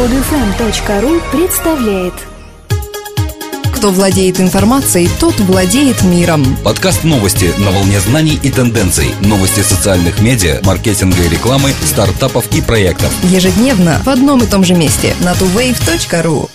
Подфм.ру представляет Кто владеет информацией, тот владеет миром. Подкаст новости на волне знаний и тенденций. Новости социальных медиа, маркетинга и рекламы, стартапов и проектов. Ежедневно в одном и том же месте на tuwave.ru.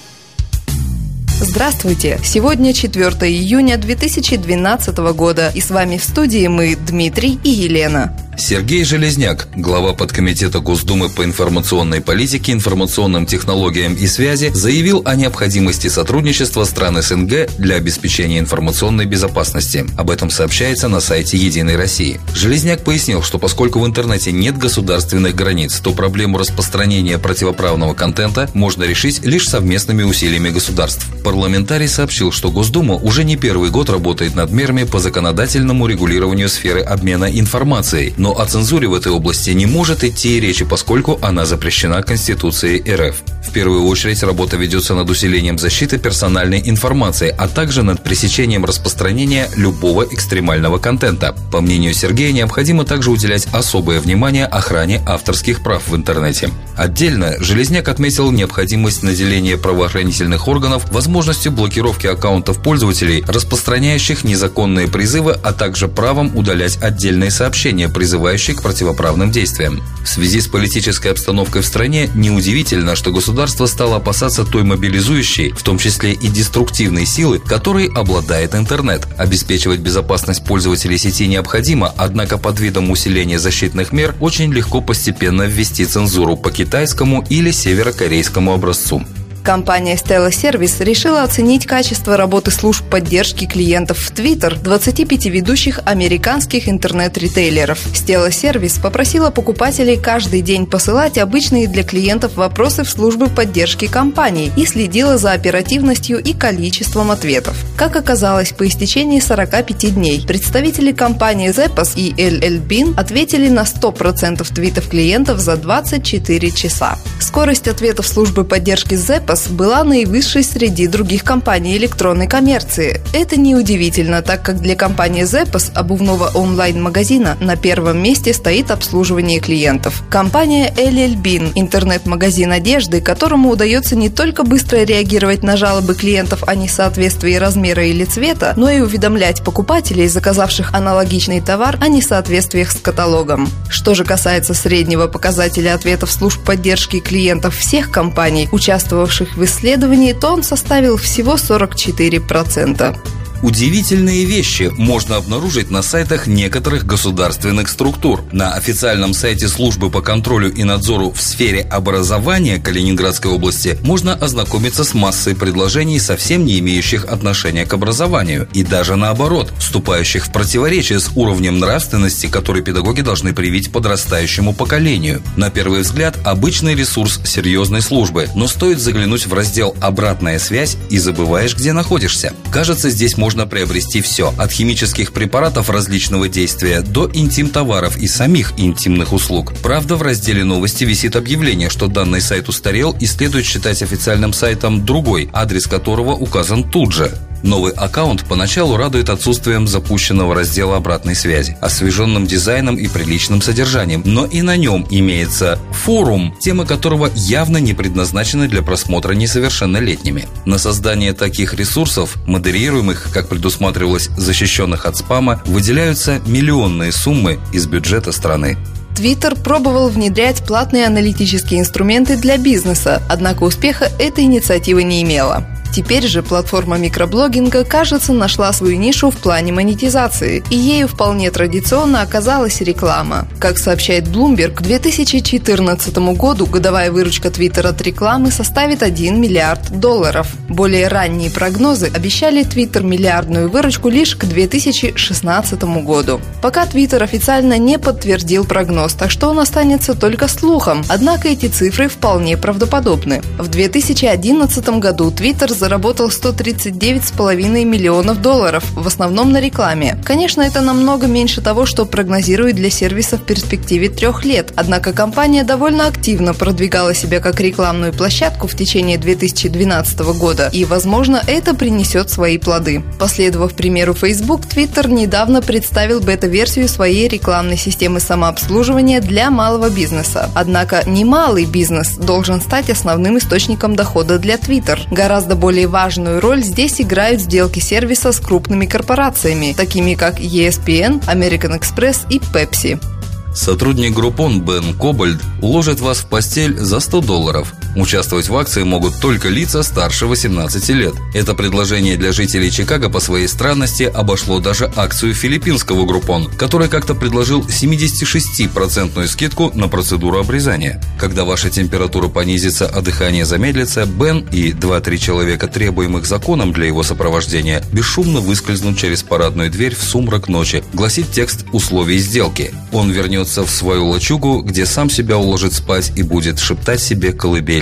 Здравствуйте! Сегодня 4 июня 2012 года, и с вами в студии мы, Дмитрий и Елена. Сергей Железняк, глава подкомитета Госдумы по информационной политике, информационным технологиям и связи, заявил о необходимости сотрудничества стран СНГ для обеспечения информационной безопасности. Об этом сообщается на сайте «Единой России». Железняк пояснил, что поскольку в интернете нет государственных границ, то проблему распространения противоправного контента можно решить лишь совместными усилиями государств. Парламентарий сообщил, что Госдума уже не первый год работает над мерами по законодательному регулированию сферы обмена информацией, но о цензуре в этой области не может идти и речи, поскольку она запрещена Конституцией РФ. В первую очередь работа ведется над усилением защиты персональной информации, а также над пресечением распространения любого экстремального контента. По мнению Сергея, необходимо также уделять особое внимание охране авторских прав в интернете. Отдельно Железняк отметил необходимость наделения правоохранительных органов возможностью блокировки аккаунтов пользователей, распространяющих незаконные призывы, а также правом удалять отдельные сообщения, призывающие к противоправным действиям. В связи с политической обстановкой в стране неудивительно, что государство стало опасаться той мобилизующей, в том числе и деструктивной силы, которой обладает интернет. Обеспечивать безопасность пользователей сети необходимо, однако под видом усиления защитных мер очень легко постепенно ввести цензуру по китайскому или северокорейскому образцу. Компания Stella Service решила оценить качество работы служб поддержки клиентов в Twitter 25 ведущих американских интернет-ритейлеров. Stella Service попросила покупателей каждый день посылать обычные для клиентов вопросы в службы поддержки компании и следила за оперативностью и количеством ответов. Как оказалось, по истечении 45 дней представители компании Zappos и LL Bean ответили на 100% твитов клиентов за 24 часа. Скорость ответов службы поддержки Zappos Airbus была наивысшей среди других компаний электронной коммерции. Это неудивительно, так как для компании Zappos, обувного онлайн-магазина, на первом месте стоит обслуживание клиентов. Компания LL Bean, интернет-магазин одежды, которому удается не только быстро реагировать на жалобы клиентов о несоответствии размера или цвета, но и уведомлять покупателей, заказавших аналогичный товар, о несоответствиях с каталогом. Что же касается среднего показателя ответов служб поддержки клиентов всех компаний, участвовавших участвовавших в исследовании, то он составил всего 44%. Удивительные вещи можно обнаружить на сайтах некоторых государственных структур. На официальном сайте службы по контролю и надзору в сфере образования Калининградской области можно ознакомиться с массой предложений, совсем не имеющих отношения к образованию, и даже наоборот, вступающих в противоречие с уровнем нравственности, который педагоги должны привить подрастающему поколению. На первый взгляд, обычный ресурс серьезной службы, но стоит заглянуть в раздел «Обратная связь» и забываешь, где находишься. Кажется, здесь можно можно приобрести все – от химических препаратов различного действия до интим-товаров и самих интимных услуг. Правда, в разделе «Новости» висит объявление, что данный сайт устарел и следует считать официальным сайтом другой, адрес которого указан тут же. Новый аккаунт поначалу радует отсутствием запущенного раздела обратной связи, освеженным дизайном и приличным содержанием, но и на нем имеется форум, темы которого явно не предназначены для просмотра несовершеннолетними. На создание таких ресурсов, модерируемых, как предусматривалось, защищенных от спама, выделяются миллионные суммы из бюджета страны. Твиттер пробовал внедрять платные аналитические инструменты для бизнеса, однако успеха эта инициатива не имела. Теперь же платформа микроблогинга, кажется, нашла свою нишу в плане монетизации, и ею вполне традиционно оказалась реклама. Как сообщает Bloomberg, к 2014 году годовая выручка Twitter от рекламы составит 1 миллиард долларов. Более ранние прогнозы обещали Twitter миллиардную выручку лишь к 2016 году. Пока Twitter официально не подтвердил прогноз, так что он останется только слухом, однако эти цифры вполне правдоподобны. В 2011 году Twitter заработал 139,5 миллионов долларов, в основном на рекламе. Конечно, это намного меньше того, что прогнозирует для сервиса в перспективе трех лет, однако компания довольно активно продвигала себя как рекламную площадку в течение 2012 года, и, возможно, это принесет свои плоды. Последовав примеру Facebook, Twitter недавно представил бета-версию своей рекламной системы самообслуживания для малого бизнеса. Однако немалый бизнес должен стать основным источником дохода для Twitter. Гораздо более важную роль здесь играют сделки сервиса с крупными корпорациями, такими как ESPN, American Express и Pepsi. Сотрудник Группон Бен Кобальд уложит вас в постель за 100 долларов. Участвовать в акции могут только лица старше 18 лет. Это предложение для жителей Чикаго по своей странности обошло даже акцию филиппинского Группон, который как-то предложил 76% скидку на процедуру обрезания. Когда ваша температура понизится, а дыхание замедлится, Бен и 2-3 человека, требуемых законом для его сопровождения, бесшумно выскользнут через парадную дверь в сумрак ночи, гласит текст условий сделки. Он вернется в свою лачугу, где сам себя уложит спать и будет шептать себе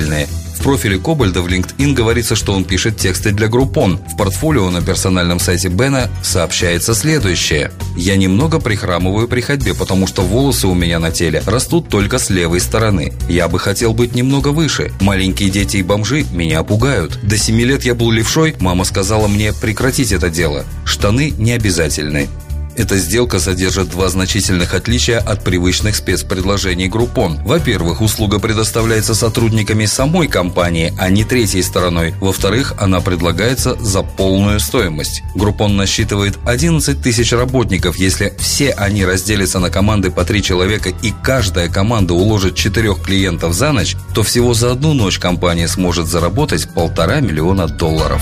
колыбельные. В профиле Кобальда в LinkedIn говорится, что он пишет тексты для Группон. В портфолио на персональном сайте Бена сообщается следующее. «Я немного прихрамываю при ходьбе, потому что волосы у меня на теле растут только с левой стороны. Я бы хотел быть немного выше. Маленькие дети и бомжи меня пугают. До 7 лет я был левшой, мама сказала мне прекратить это дело. Штаны не обязательны. Эта сделка содержит два значительных отличия от привычных спецпредложений Groupon. Во-первых, услуга предоставляется сотрудниками самой компании, а не третьей стороной. Во-вторых, она предлагается за полную стоимость. Groupon насчитывает 11 тысяч работников. Если все они разделятся на команды по три человека и каждая команда уложит четырех клиентов за ночь, то всего за одну ночь компания сможет заработать полтора миллиона долларов.